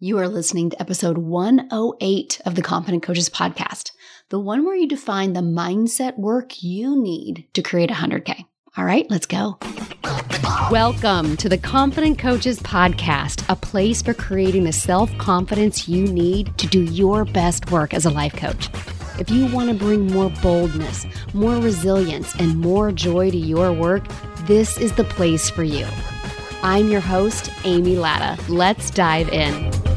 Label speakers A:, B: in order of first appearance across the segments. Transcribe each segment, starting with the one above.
A: You are listening to episode 108 of the Confident Coaches podcast, the one where you define the mindset work you need to create 100K. All right, let's go. Welcome to the Confident Coaches podcast, a place for creating the self confidence you need to do your best work as a life coach. If you want to bring more boldness, more resilience, and more joy to your work, this is the place for you. I'm your host, Amy Latta. Let's dive in.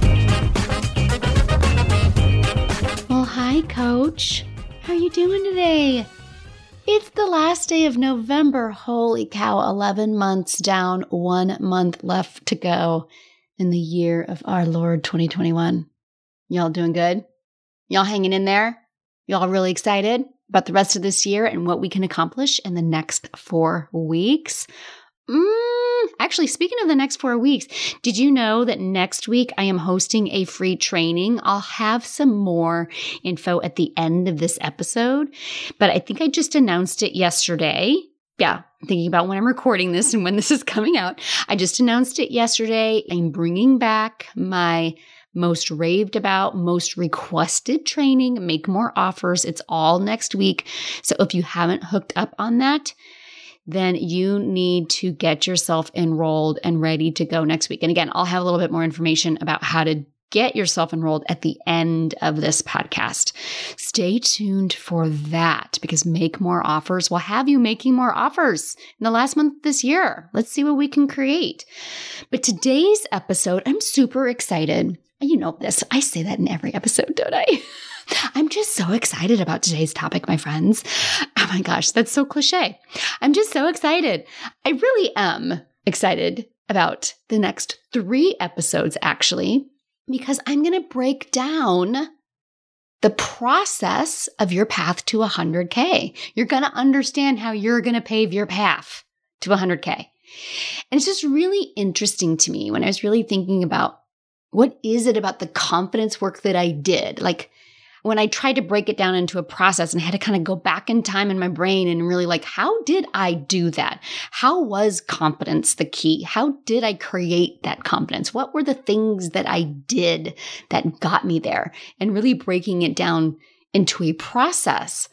A: Coach. How are you doing today? It's the last day of November. Holy cow, 11 months down, one month left to go in the year of our Lord 2021. Y'all doing good? Y'all hanging in there? Y'all really excited about the rest of this year and what we can accomplish in the next four weeks? Mm, actually, speaking of the next four weeks, did you know that next week I am hosting a free training? I'll have some more info at the end of this episode, but I think I just announced it yesterday. Yeah, thinking about when I'm recording this and when this is coming out. I just announced it yesterday. I'm bringing back my most raved about, most requested training, make more offers. It's all next week. So if you haven't hooked up on that, then you need to get yourself enrolled and ready to go next week. And again, I'll have a little bit more information about how to get yourself enrolled at the end of this podcast. Stay tuned for that because Make More Offers will have you making more offers in the last month this year. Let's see what we can create. But today's episode, I'm super excited. You know this. I say that in every episode, don't I? I'm just so excited about today's topic, my friends. Oh my gosh, that's so cliche. I'm just so excited. I really am excited about the next three episodes, actually, because I'm going to break down the process of your path to 100K. You're going to understand how you're going to pave your path to 100K. And it's just really interesting to me when I was really thinking about what is it about the confidence work that I did? Like, when I tried to break it down into a process and I had to kind of go back in time in my brain and really like, how did I do that? How was confidence the key? How did I create that confidence? What were the things that I did that got me there? And really breaking it down into a process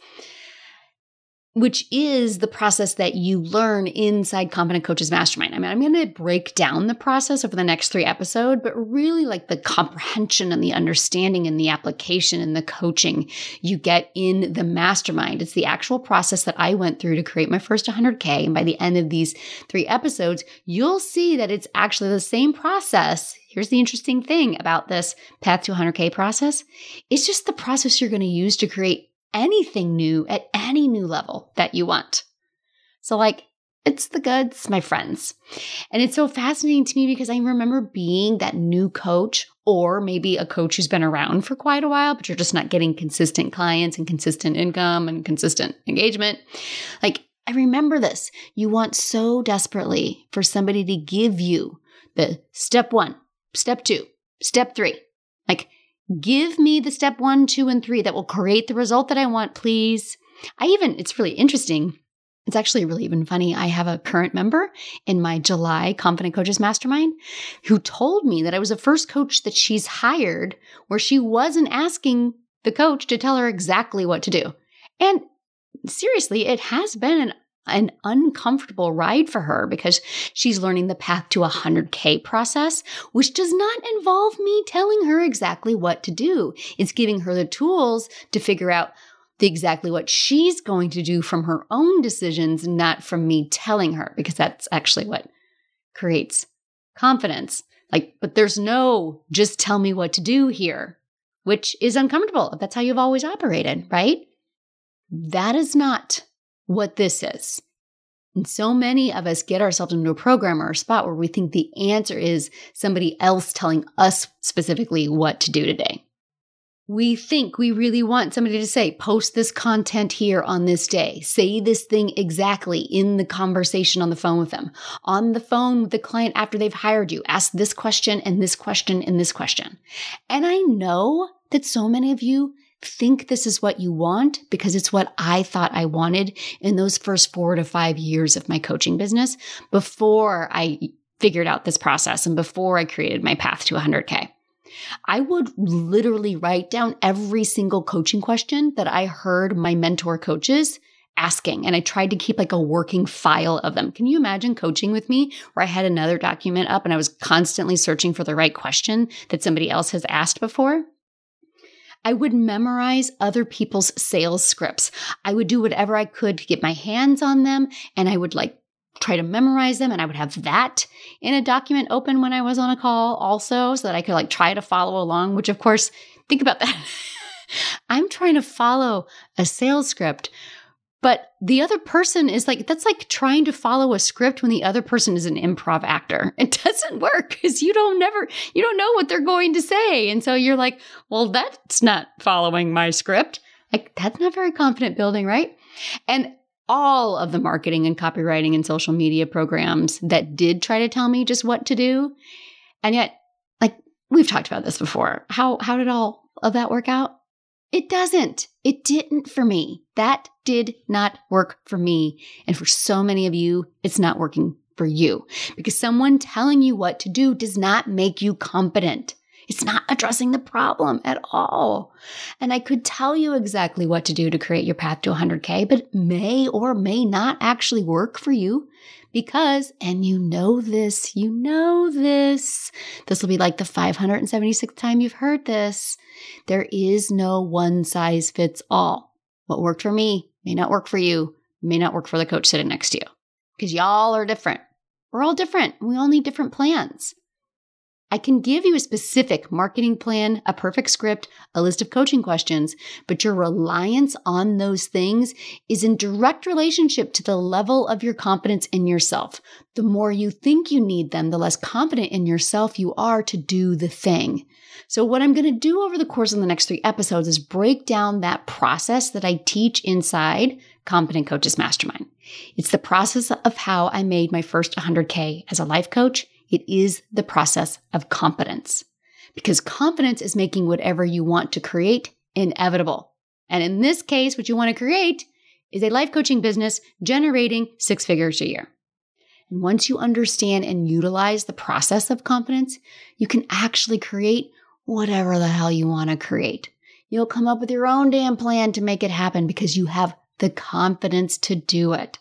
A: which is the process that you learn inside Confident Coaches Mastermind. I mean, I'm going to break down the process over the next three episodes, but really like the comprehension and the understanding and the application and the coaching you get in the mastermind. It's the actual process that I went through to create my first 100K. And by the end of these three episodes, you'll see that it's actually the same process. Here's the interesting thing about this path to 100K process. It's just the process you're going to use to create anything new at any new level that you want. So, like, it's the goods, my friends. And it's so fascinating to me because I remember being that new coach, or maybe a coach who's been around for quite a while, but you're just not getting consistent clients and consistent income and consistent engagement. Like, I remember this. You want so desperately for somebody to give you the step one, step two, step three. Give me the step one, two, and three that will create the result that I want, please. I even, it's really interesting. It's actually really even funny. I have a current member in my July Confident Coaches Mastermind who told me that I was the first coach that she's hired where she wasn't asking the coach to tell her exactly what to do. And seriously, it has been an an uncomfortable ride for her because she's learning the path to a 100K process, which does not involve me telling her exactly what to do. It's giving her the tools to figure out the, exactly what she's going to do from her own decisions, not from me telling her, because that's actually what creates confidence. Like, but there's no just tell me what to do here, which is uncomfortable. That's how you've always operated, right? That is not what this is. And so many of us get ourselves into a program or a spot where we think the answer is somebody else telling us specifically what to do today. We think we really want somebody to say, post this content here on this day. Say this thing exactly in the conversation on the phone with them. On the phone with the client after they've hired you, ask this question and this question and this question. And I know that so many of you think this is what you want because it's what I thought I wanted in those first four to five years of my coaching business before I figured out this process and before I created my path to 100K. I would literally write down every single coaching question that I heard my mentor coaches asking. And I tried to keep like a working file of them. Can you imagine coaching with me where I had another document up and I was constantly searching for the right question that somebody else has asked before? I would memorize other people's sales scripts. I would do whatever I could to get my hands on them and I would like try to memorize them and I would have that in a document open when I was on a call also so that I could like try to follow along, which of course, think about that. I'm trying to follow a sales script but the other person is like, that's like trying to follow a script when the other person is an improv actor. It doesn't work because you don't never, you don't know what they're going to say. And so you're like, well, that's not following my script. Like, that's not very confident building, right? And all of the marketing and copywriting and social media programs that did try to tell me just what to do. And yet, like, we've talked about this before. How, how did all of that work out? It doesn't. It didn't for me. That did not work for me. And for so many of you, it's not working for you because someone telling you what to do does not make you competent. It's not addressing the problem at all. And I could tell you exactly what to do to create your path to 100K, but may or may not actually work for you because, and you know this, you know this, this will be like the 576th time you've heard this. There is no one size fits all. What worked for me may not work for you, may not work for the coach sitting next to you because y'all are different. We're all different. We all need different plans. I can give you a specific marketing plan, a perfect script, a list of coaching questions, but your reliance on those things is in direct relationship to the level of your confidence in yourself. The more you think you need them, the less confident in yourself you are to do the thing. So what I'm going to do over the course of the next three episodes is break down that process that I teach inside Confident Coaches Mastermind. It's the process of how I made my first 100K as a life coach it is the process of competence because confidence is making whatever you want to create inevitable. And in this case, what you want to create is a life coaching business generating six figures a year. And once you understand and utilize the process of confidence, you can actually create whatever the hell you want to create. You'll come up with your own damn plan to make it happen because you have the confidence to do it.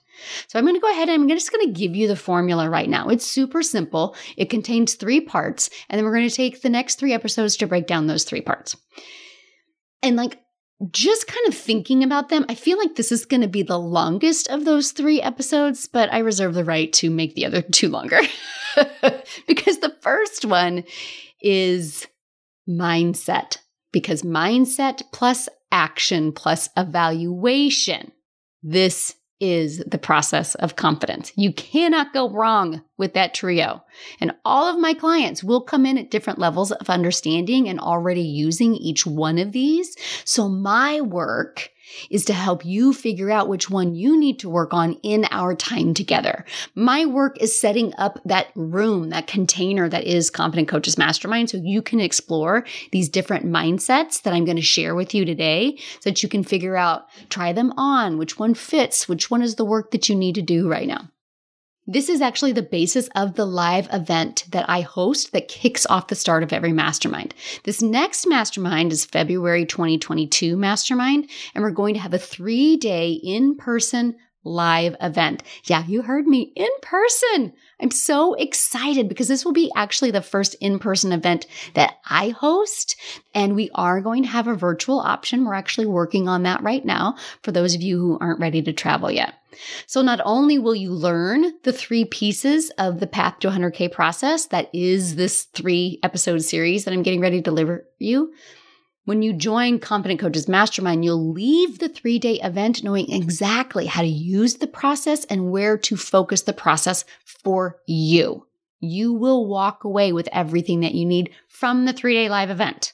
A: So I'm going to go ahead and I'm just going to give you the formula right now. It's super simple. It contains three parts, and then we're going to take the next three episodes to break down those three parts. And like, just kind of thinking about them, I feel like this is going to be the longest of those three episodes, but I reserve the right to make the other two longer. because the first one is mindset, because mindset plus action plus evaluation. This is the process of confidence. You cannot go wrong with that trio. And all of my clients will come in at different levels of understanding and already using each one of these. So my work is to help you figure out which one you need to work on in our time together. My work is setting up that room, that container that is Confident Coaches Mastermind so you can explore these different mindsets that I'm going to share with you today so that you can figure out, try them on, which one fits, which one is the work that you need to do right now. This is actually the basis of the live event that I host that kicks off the start of every mastermind. This next mastermind is February 2022 mastermind, and we're going to have a three day in person live event. Yeah, you heard me in person. I'm so excited because this will be actually the first in person event that I host. And we are going to have a virtual option. We're actually working on that right now for those of you who aren't ready to travel yet. So not only will you learn the three pieces of the path to 100K process that is this three episode series that I'm getting ready to deliver you, when you join Confident Coaches Mastermind, you'll leave the three day event knowing exactly how to use the process and where to focus the process for you. You will walk away with everything that you need from the three day live event.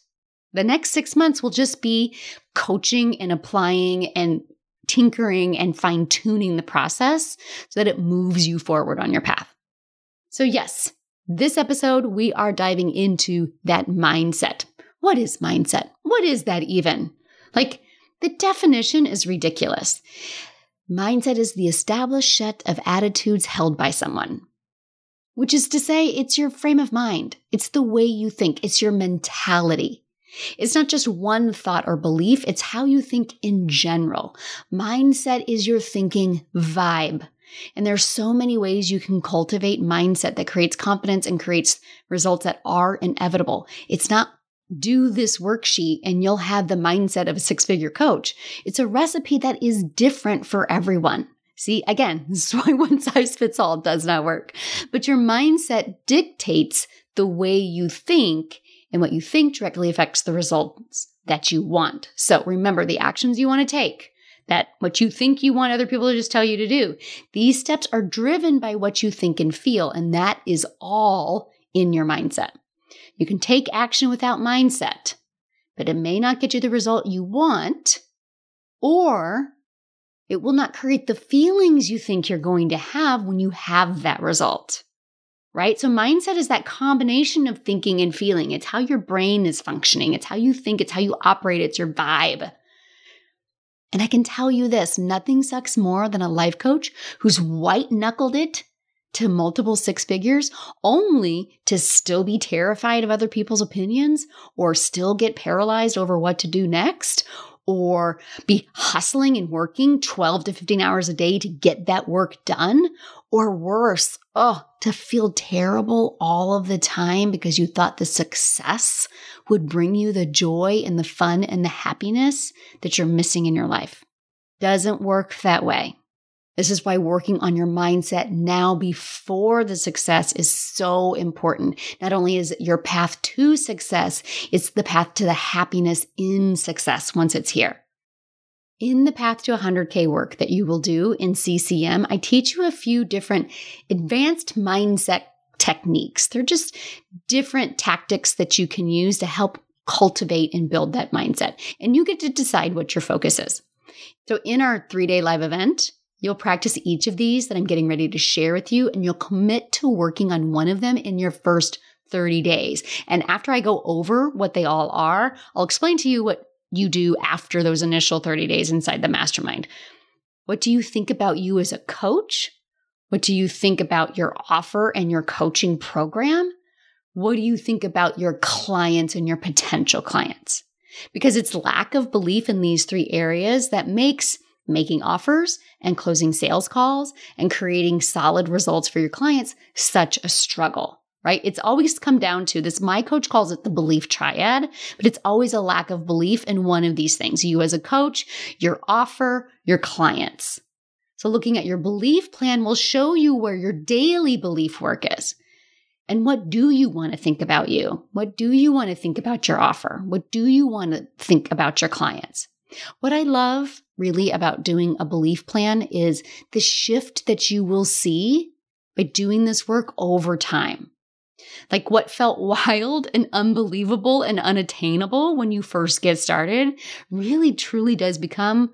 A: The next six months will just be coaching and applying and tinkering and fine tuning the process so that it moves you forward on your path. So, yes, this episode, we are diving into that mindset. What is mindset? What is that even? Like, the definition is ridiculous. Mindset is the established set of attitudes held by someone. which is to say, it's your frame of mind. It's the way you think. It's your mentality. It's not just one thought or belief. It's how you think in general. Mindset is your thinking vibe. And there's so many ways you can cultivate mindset that creates confidence and creates results that are inevitable. It's not do this worksheet and you'll have the mindset of a six figure coach. It's a recipe that is different for everyone. See, again, this is why one size fits all does not work. But your mindset dictates the way you think, and what you think directly affects the results that you want. So remember the actions you want to take, that what you think you want other people to just tell you to do. These steps are driven by what you think and feel, and that is all in your mindset. You can take action without mindset, but it may not get you the result you want, or it will not create the feelings you think you're going to have when you have that result. Right? So, mindset is that combination of thinking and feeling. It's how your brain is functioning, it's how you think, it's how you operate, it's your vibe. And I can tell you this nothing sucks more than a life coach who's white knuckled it to multiple six figures only to still be terrified of other people's opinions or still get paralyzed over what to do next or be hustling and working 12 to 15 hours a day to get that work done or worse, oh, to feel terrible all of the time because you thought the success would bring you the joy and the fun and the happiness that you're missing in your life. Doesn't work that way. This is why working on your mindset now before the success is so important. Not only is your path to success, it's the path to the happiness in success once it's here. In the Path to 100K work that you will do in CCM, I teach you a few different advanced mindset techniques. They're just different tactics that you can use to help cultivate and build that mindset. And you get to decide what your focus is. So, in our three day live event, You'll practice each of these that I'm getting ready to share with you, and you'll commit to working on one of them in your first 30 days. And after I go over what they all are, I'll explain to you what you do after those initial 30 days inside the mastermind. What do you think about you as a coach? What do you think about your offer and your coaching program? What do you think about your clients and your potential clients? Because it's lack of belief in these three areas that makes making offers and closing sales calls and creating solid results for your clients such a struggle right? It's always come down to this. My coach calls it the belief triad, but it's always a lack of belief in one of these things you as a coach, your offer, your clients. So, looking at your belief plan will show you where your daily belief work is. And what do you want to think about you? What do you want to think about your offer? What do you want to think about your clients? What I love really about doing a belief plan is the shift that you will see by doing this work over time. Like what felt wild and unbelievable and unattainable when you first get started really truly does become,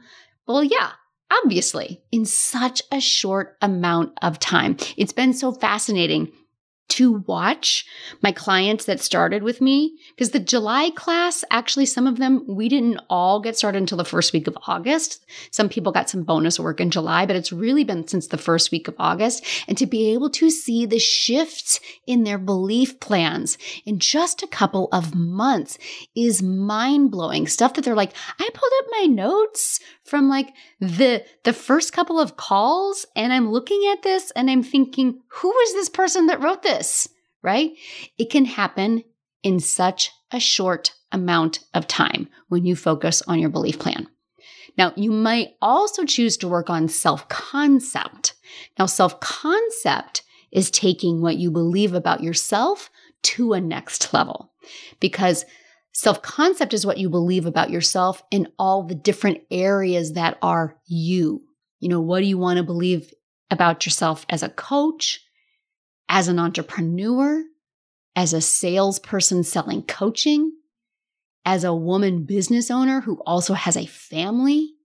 A: well, yeah, obviously, in such a short amount of time. It's been so fascinating to watch my clients that started with me because the July class, actually, some of them, we didn't all get started until the first week of August. Some people got some bonus work in July, but it's really been since the first week of August. And to be able to see the shifts in their belief plans in just a couple of months is mind blowing. Stuff that they're like, I pulled up my notes from like the the first couple of calls and I'm looking at this and I'm thinking, who is this person that wrote this? Right? It can happen in such a short amount of time when you focus on your belief plan. Now, you might also choose to work on self concept. Now, self concept is taking what you believe about yourself to a next level because Self concept is what you believe about yourself in all the different areas that are you. You know, what do you want to believe about yourself as a coach, as an entrepreneur, as a salesperson selling coaching, as a woman business owner who also has a family?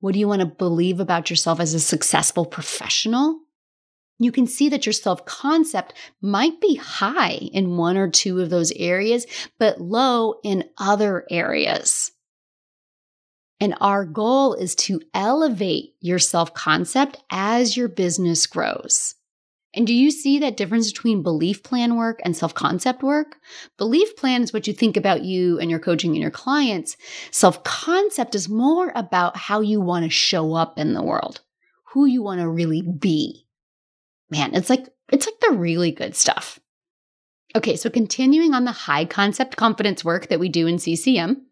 A: What do you want to believe about yourself as a successful professional? you can see that your self concept might be high in one or two of those areas, but low in other areas. And our goal is to elevate your self concept as your business grows. And do you see that difference between belief plan work and self concept work? Belief plan is what you think about you and your coaching and your clients. Self concept is more about how you want to show up in the world, who you want to really be. Man, it's like, it's like the really good stuff. Okay, so continuing on the high concept confidence work that we do in CCM,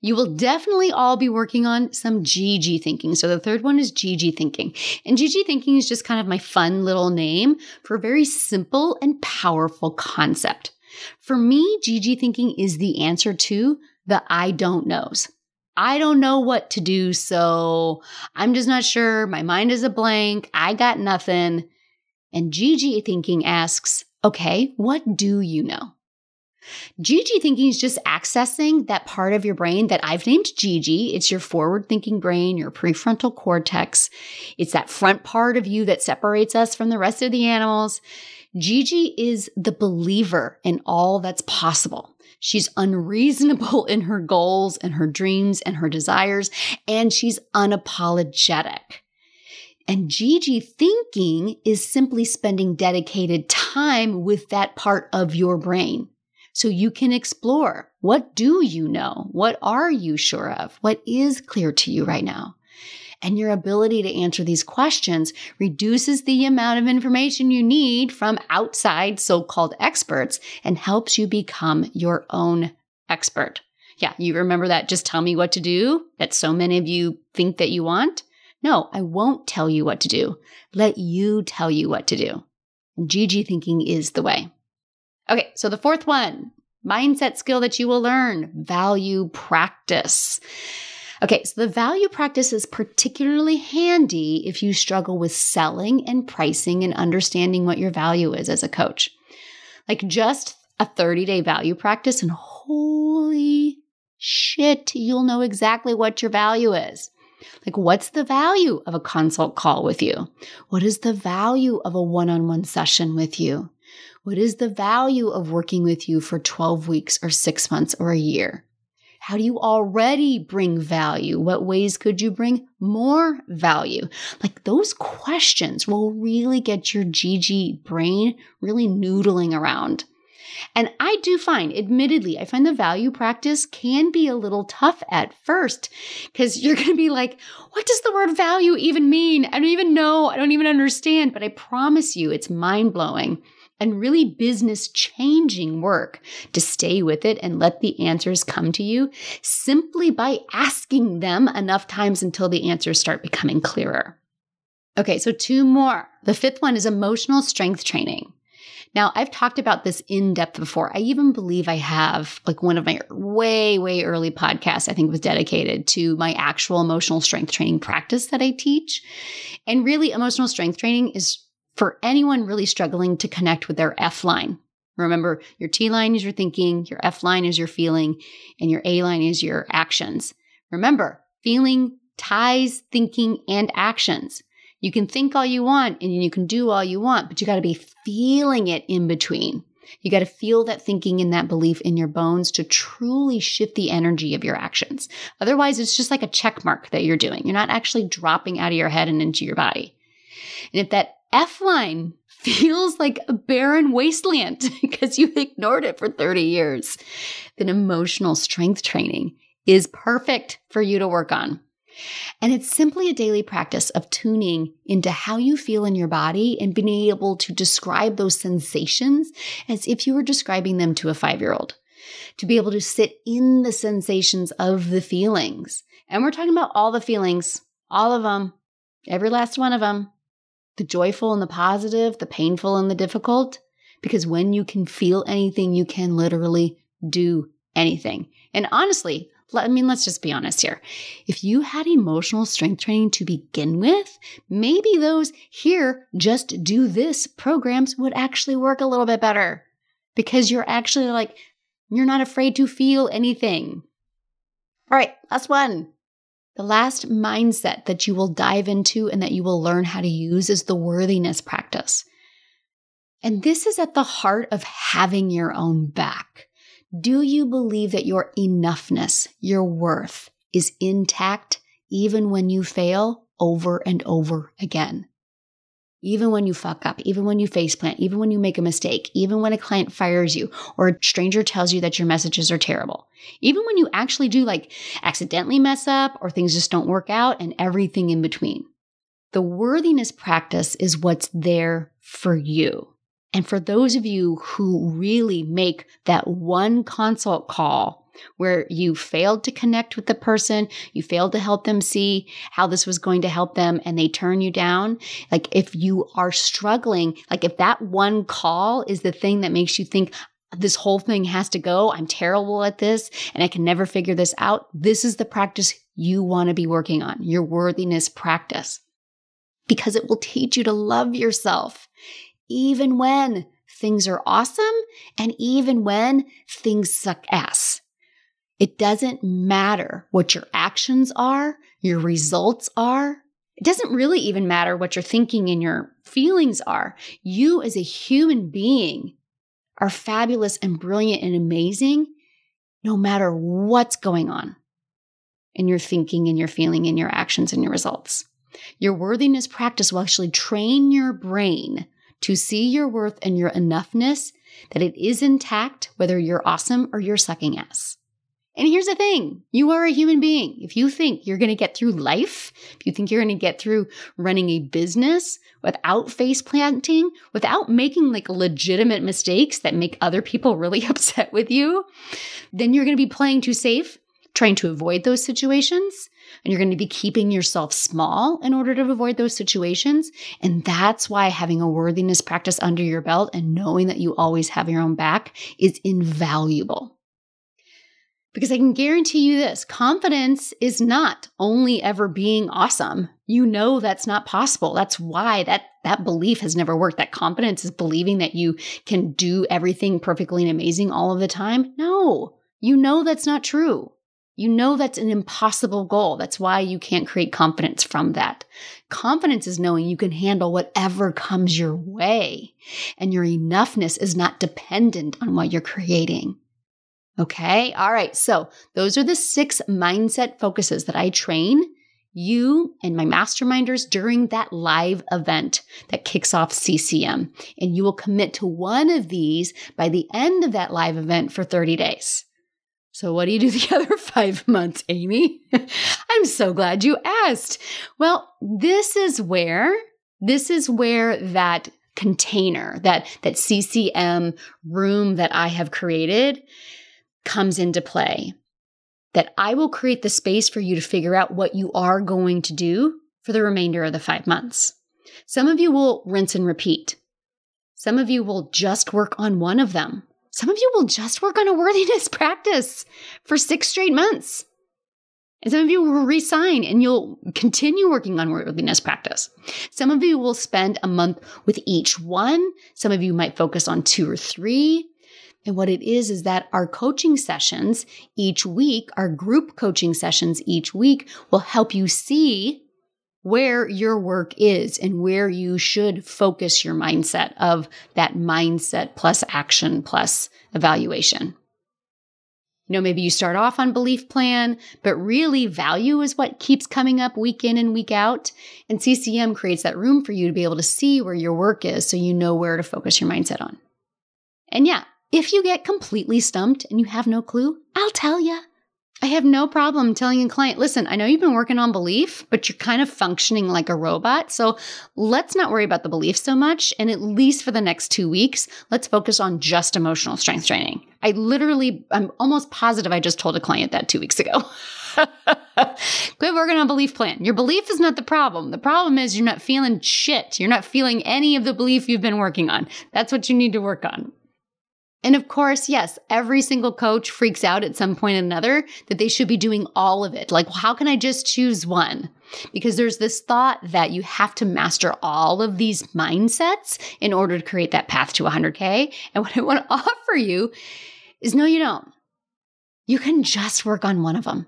A: you will definitely all be working on some GG thinking. So the third one is GG thinking. And GG thinking is just kind of my fun little name for a very simple and powerful concept. For me, GG thinking is the answer to the I don't knows. I don't know what to do, so I'm just not sure. My mind is a blank. I got nothing. And GG thinking asks, okay, what do you know? GG thinking is just accessing that part of your brain that I've named GG. It's your forward thinking brain, your prefrontal cortex. It's that front part of you that separates us from the rest of the animals. GG is the believer in all that's possible. She's unreasonable in her goals and her dreams and her desires, and she's unapologetic. And GG thinking is simply spending dedicated time with that part of your brain so you can explore what do you know? What are you sure of? What is clear to you right now? And your ability to answer these questions reduces the amount of information you need from outside so called experts and helps you become your own expert. Yeah, you remember that just tell me what to do that so many of you think that you want? No, I won't tell you what to do. Let you tell you what to do. GG thinking is the way. Okay, so the fourth one mindset skill that you will learn value practice. Okay, so the value practice is particularly handy if you struggle with selling and pricing and understanding what your value is as a coach. Like just a 30 day value practice, and holy shit, you'll know exactly what your value is. Like, what's the value of a consult call with you? What is the value of a one on one session with you? What is the value of working with you for 12 weeks or six months or a year? How do you already bring value? What ways could you bring more value? Like those questions will really get your GG brain really noodling around. And I do find, admittedly, I find the value practice can be a little tough at first because you're going to be like, what does the word value even mean? I don't even know. I don't even understand. But I promise you, it's mind blowing and really business changing work to stay with it and let the answers come to you simply by asking them enough times until the answers start becoming clearer. Okay, so two more. The fifth one is emotional strength training. Now, I've talked about this in depth before. I even believe I have like one of my way, way early podcasts, I think was dedicated to my actual emotional strength training practice that I teach. And really, emotional strength training is for anyone really struggling to connect with their F line. Remember, your T line is your thinking, your F line is your feeling, and your A line is your actions. Remember, feeling ties thinking and actions. You can think all you want and you can do all you want, but you got to be feeling it in between. You got to feel that thinking and that belief in your bones to truly shift the energy of your actions. Otherwise, it's just like a check mark that you're doing. You're not actually dropping out of your head and into your body. And if that F line feels like a barren wasteland because you ignored it for 30 years, then emotional strength training is perfect for you to work on. And it's simply a daily practice of tuning into how you feel in your body and being able to describe those sensations as if you were describing them to a five year old. To be able to sit in the sensations of the feelings. And we're talking about all the feelings, all of them, every last one of them the joyful and the positive, the painful and the difficult. Because when you can feel anything, you can literally do anything. And honestly, I mean, let's just be honest here. If you had emotional strength training to begin with, maybe those here just do this programs would actually work a little bit better because you're actually like, you're not afraid to feel anything. All right, last one. The last mindset that you will dive into and that you will learn how to use is the worthiness practice. And this is at the heart of having your own back. Do you believe that your enoughness, your worth is intact even when you fail over and over again? Even when you fuck up, even when you faceplant, even when you make a mistake, even when a client fires you or a stranger tells you that your messages are terrible, even when you actually do like accidentally mess up or things just don't work out and everything in between. The worthiness practice is what's there for you. And for those of you who really make that one consult call where you failed to connect with the person, you failed to help them see how this was going to help them, and they turn you down. Like if you are struggling, like if that one call is the thing that makes you think, this whole thing has to go. I'm terrible at this and I can never figure this out. This is the practice you want to be working on, your worthiness practice, because it will teach you to love yourself even when things are awesome and even when things suck ass. It doesn't matter what your actions are, your results are. It doesn't really even matter what your thinking and your feelings are. You as a human being are fabulous and brilliant and amazing no matter what's going on in your thinking and your feeling and your actions and your results. Your worthiness practice will actually train your brain to see your worth and your enoughness, that it is intact, whether you're awesome or you're sucking ass. And here's the thing you are a human being. If you think you're going to get through life, if you think you're going to get through running a business without face planting, without making like legitimate mistakes that make other people really upset with you, then you're going to be playing too safe, trying to avoid those situations and you're going to be keeping yourself small in order to avoid those situations. And that's why having a worthiness practice under your belt and knowing that you always have your own back is invaluable. Because I can guarantee you this confidence is not only ever being awesome. You know that's not possible. That's why that, that belief has never worked. That confidence is believing that you can do everything perfectly and amazing all of the time. No, you know that's not true. You know that's an impossible goal. That's why you can't create confidence from that. Confidence is knowing you can handle whatever comes your way, and your enoughness is not dependent on what you're creating. Okay. All right. So those are the six mindset focuses that I train you and my masterminders during that live event that kicks off CCM. And you will commit to one of these by the end of that live event for 30 days. So, what do you do the other five months, Amy? I'm so glad you asked. Well, this is where, this is where that container, that, that CCM room that I have created comes into play. That I will create the space for you to figure out what you are going to do for the remainder of the five months. Some of you will rinse and repeat. Some of you will just work on one of them. Some of you will just work on a worthiness practice for six straight months. And some of you will resign and you'll continue working on worthiness practice. Some of you will spend a month with each one. Some of you might focus on two or three. And what it is, is that our coaching sessions each week, our group coaching sessions each week will help you see where your work is and where you should focus your mindset of that mindset plus action plus evaluation. You know, maybe you start off on belief plan, but really value is what keeps coming up week in and week out. And CCM creates that room for you to be able to see where your work is so you know where to focus your mindset on. And yeah, if you get completely stumped and you have no clue, I'll tell you. I have no problem telling a client, listen, I know you've been working on belief, but you're kind of functioning like a robot. So let's not worry about the belief so much. And at least for the next two weeks, let's focus on just emotional strength training. I literally, I'm almost positive I just told a client that two weeks ago. Quit working on belief plan. Your belief is not the problem. The problem is you're not feeling shit. You're not feeling any of the belief you've been working on. That's what you need to work on. And of course, yes, every single coach freaks out at some point or another that they should be doing all of it. Like, well, how can I just choose one? Because there's this thought that you have to master all of these mindsets in order to create that path to 100K. And what I want to offer you is no, you don't. You can just work on one of them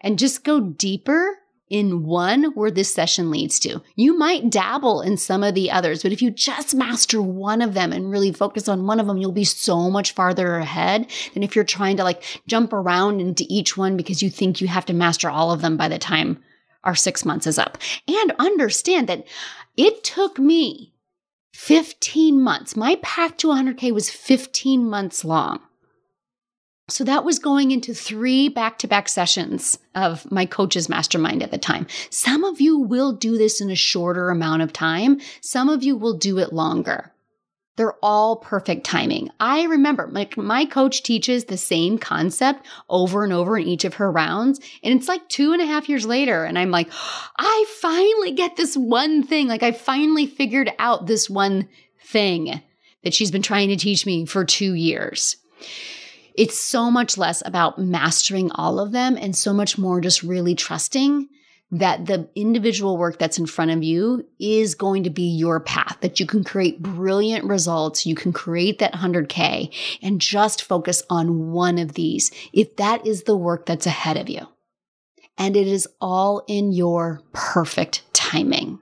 A: and just go deeper in one where this session leads to. You might dabble in some of the others, but if you just master one of them and really focus on one of them, you'll be so much farther ahead than if you're trying to like jump around into each one because you think you have to master all of them by the time our six months is up. And understand that it took me 15 months. My path to 100K was 15 months long. So that was going into three back to back sessions of my coach's mastermind at the time. Some of you will do this in a shorter amount of time. Some of you will do it longer. They're all perfect timing. I remember my, my coach teaches the same concept over and over in each of her rounds. And it's like two and a half years later. And I'm like, I finally get this one thing. Like I finally figured out this one thing that she's been trying to teach me for two years. It's so much less about mastering all of them and so much more just really trusting that the individual work that's in front of you is going to be your path, that you can create brilliant results. You can create that 100K and just focus on one of these if that is the work that's ahead of you. And it is all in your perfect timing.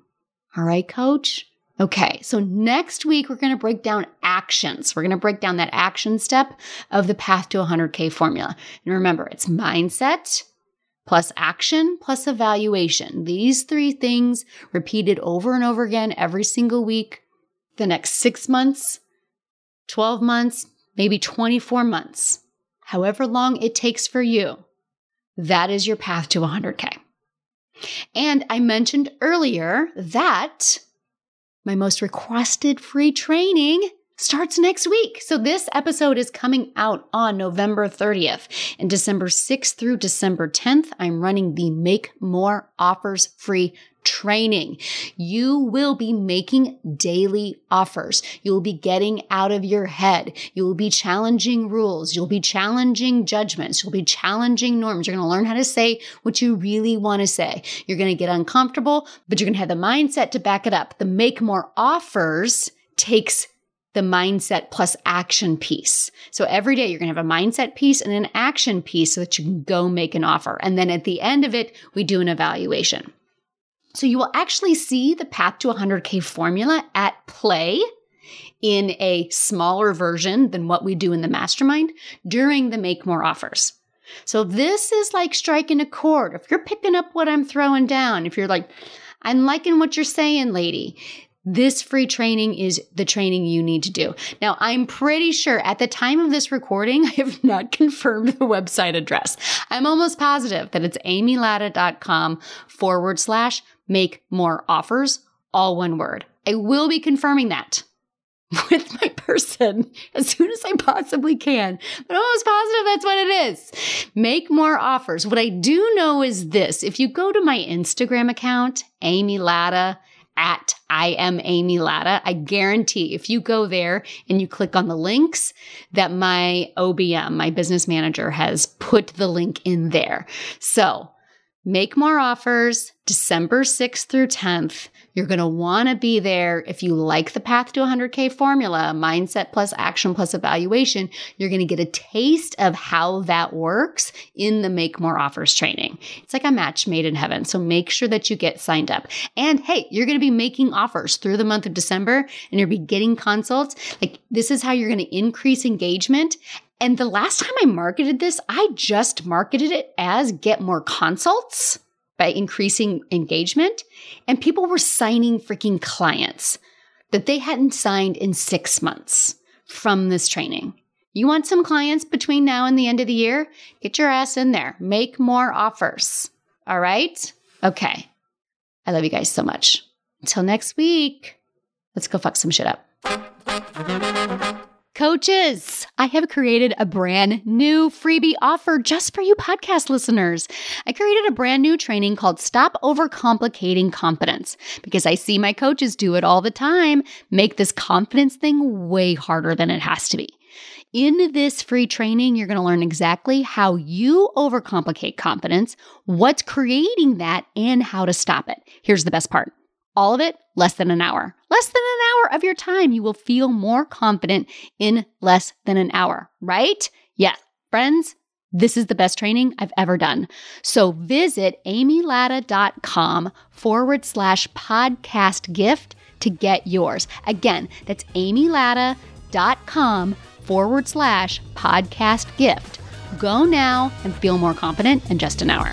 A: All right, coach? Okay, so next week we're going to break down actions. We're going to break down that action step of the path to 100K formula. And remember, it's mindset, plus action plus evaluation. These three things repeated over and over again every single week, the next six months, 12 months, maybe 24 months, however long it takes for you. That is your path to 100K. And I mentioned earlier that my most requested free training starts next week. So this episode is coming out on November 30th. And December 6th through December 10th, I'm running the Make More Offers free training. You will be making daily offers. You will be getting out of your head. You will be challenging rules. You'll be challenging judgments. You'll be challenging norms. You're going to learn how to say what you really want to say. You're going to get uncomfortable, but you're going to have the mindset to back it up. The make more offers takes the mindset plus action piece. So every day you're going to have a mindset piece and an action piece so that you can go make an offer. And then at the end of it, we do an evaluation. So you will actually see the path to 100K formula at play in a smaller version than what we do in the mastermind during the make more offers. So this is like striking a chord. If you're picking up what I'm throwing down, if you're like, I'm liking what you're saying, lady, this free training is the training you need to do. Now, I'm pretty sure at the time of this recording, I have not confirmed the website address. I'm almost positive that it's amylatta.com forward slash make more offers, all one word. I will be confirming that with my person as soon as I possibly can. But I'm almost positive that's what it is. Make more offers. What I do know is this if you go to my Instagram account, Amy Latta, at I am Amy Latta. I guarantee if you go there and you click on the links that my OBM, my business manager has put the link in there. So make more offers December 6th through 10th. You're going to want to be there if you like the path to 100K formula, mindset plus action plus evaluation. You're going to get a taste of how that works in the Make More Offers training. It's like a match made in heaven. So make sure that you get signed up. And hey, you're going to be making offers through the month of December and you'll be getting consults. Like this is how you're going to increase engagement and the last time I marketed this, I just marketed it as get more consults by increasing engagement. And people were signing freaking clients that they hadn't signed in six months from this training. You want some clients between now and the end of the year? Get your ass in there. Make more offers. All right? Okay. I love you guys so much. Until next week, let's go fuck some shit up. Coaches, I have created a brand new freebie offer just for you podcast listeners. I created a brand new training called Stop Overcomplicating Confidence because I see my coaches do it all the time, make this confidence thing way harder than it has to be. In this free training, you're going to learn exactly how you overcomplicate confidence, what's creating that, and how to stop it. Here's the best part all of it less than an hour. Less than an hour of your time. You will feel more confident in less than an hour, right? Yes, friends, this is the best training I've ever done. So visit amylatta.com forward slash podcast gift to get yours. Again, that's amylatta.com forward slash podcast gift. Go now and feel more confident in just an hour.